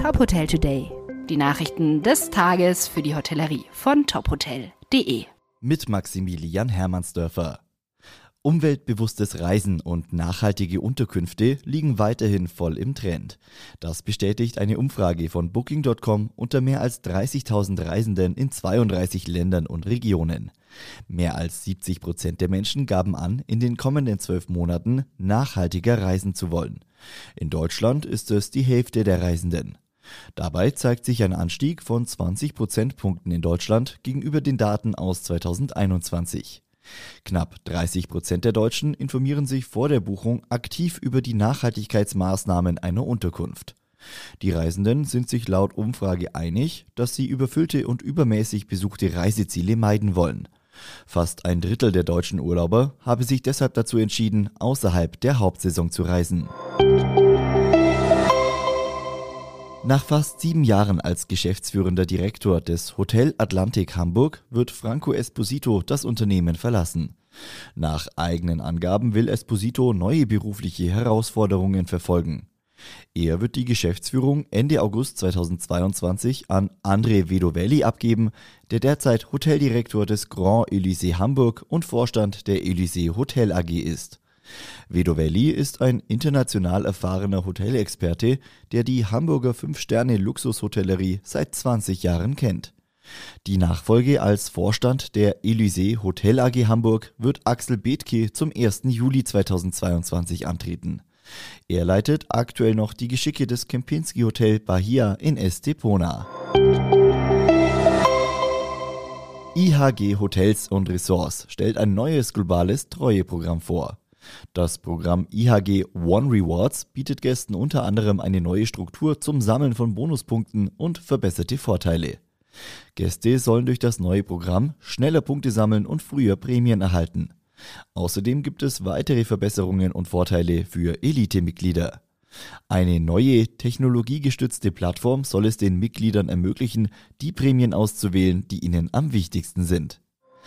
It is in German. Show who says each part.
Speaker 1: Top Hotel Today. Die Nachrichten des Tages für die Hotellerie von tophotel.de.
Speaker 2: Mit Maximilian Hermannsdörfer. Umweltbewusstes Reisen und nachhaltige Unterkünfte liegen weiterhin voll im Trend. Das bestätigt eine Umfrage von Booking.com unter mehr als 30.000 Reisenden in 32 Ländern und Regionen. Mehr als 70 Prozent der Menschen gaben an, in den kommenden zwölf Monaten nachhaltiger reisen zu wollen. In Deutschland ist es die Hälfte der Reisenden. Dabei zeigt sich ein Anstieg von 20 Prozentpunkten in Deutschland gegenüber den Daten aus 2021. Knapp 30 Prozent der Deutschen informieren sich vor der Buchung aktiv über die Nachhaltigkeitsmaßnahmen einer Unterkunft. Die Reisenden sind sich laut Umfrage einig, dass sie überfüllte und übermäßig besuchte Reiseziele meiden wollen. Fast ein Drittel der deutschen Urlauber habe sich deshalb dazu entschieden, außerhalb der Hauptsaison zu reisen. Nach fast sieben Jahren als geschäftsführender Direktor des Hotel Atlantik Hamburg wird Franco Esposito das Unternehmen verlassen. Nach eigenen Angaben will Esposito neue berufliche Herausforderungen verfolgen. Er wird die Geschäftsführung Ende August 2022 an André Vedovelli abgeben, der derzeit Hoteldirektor des Grand Elysée Hamburg und Vorstand der Elysée Hotel AG ist. Vedovelli ist ein international erfahrener Hotelexperte, der die Hamburger Fünf-Sterne-Luxushotellerie seit 20 Jahren kennt. Die Nachfolge als Vorstand der Elysée Hotel AG Hamburg wird Axel Bethke zum 1. Juli 2022 antreten. Er leitet aktuell noch die Geschicke des Kempinski Hotel Bahia in Estepona. IHG Hotels und Resorts stellt ein neues globales Treueprogramm vor. Das Programm IHG One Rewards bietet Gästen unter anderem eine neue Struktur zum Sammeln von Bonuspunkten und verbesserte Vorteile. Gäste sollen durch das neue Programm schneller Punkte sammeln und früher Prämien erhalten. Außerdem gibt es weitere Verbesserungen und Vorteile für Elite-Mitglieder. Eine neue technologiegestützte Plattform soll es den Mitgliedern ermöglichen, die Prämien auszuwählen, die ihnen am wichtigsten sind.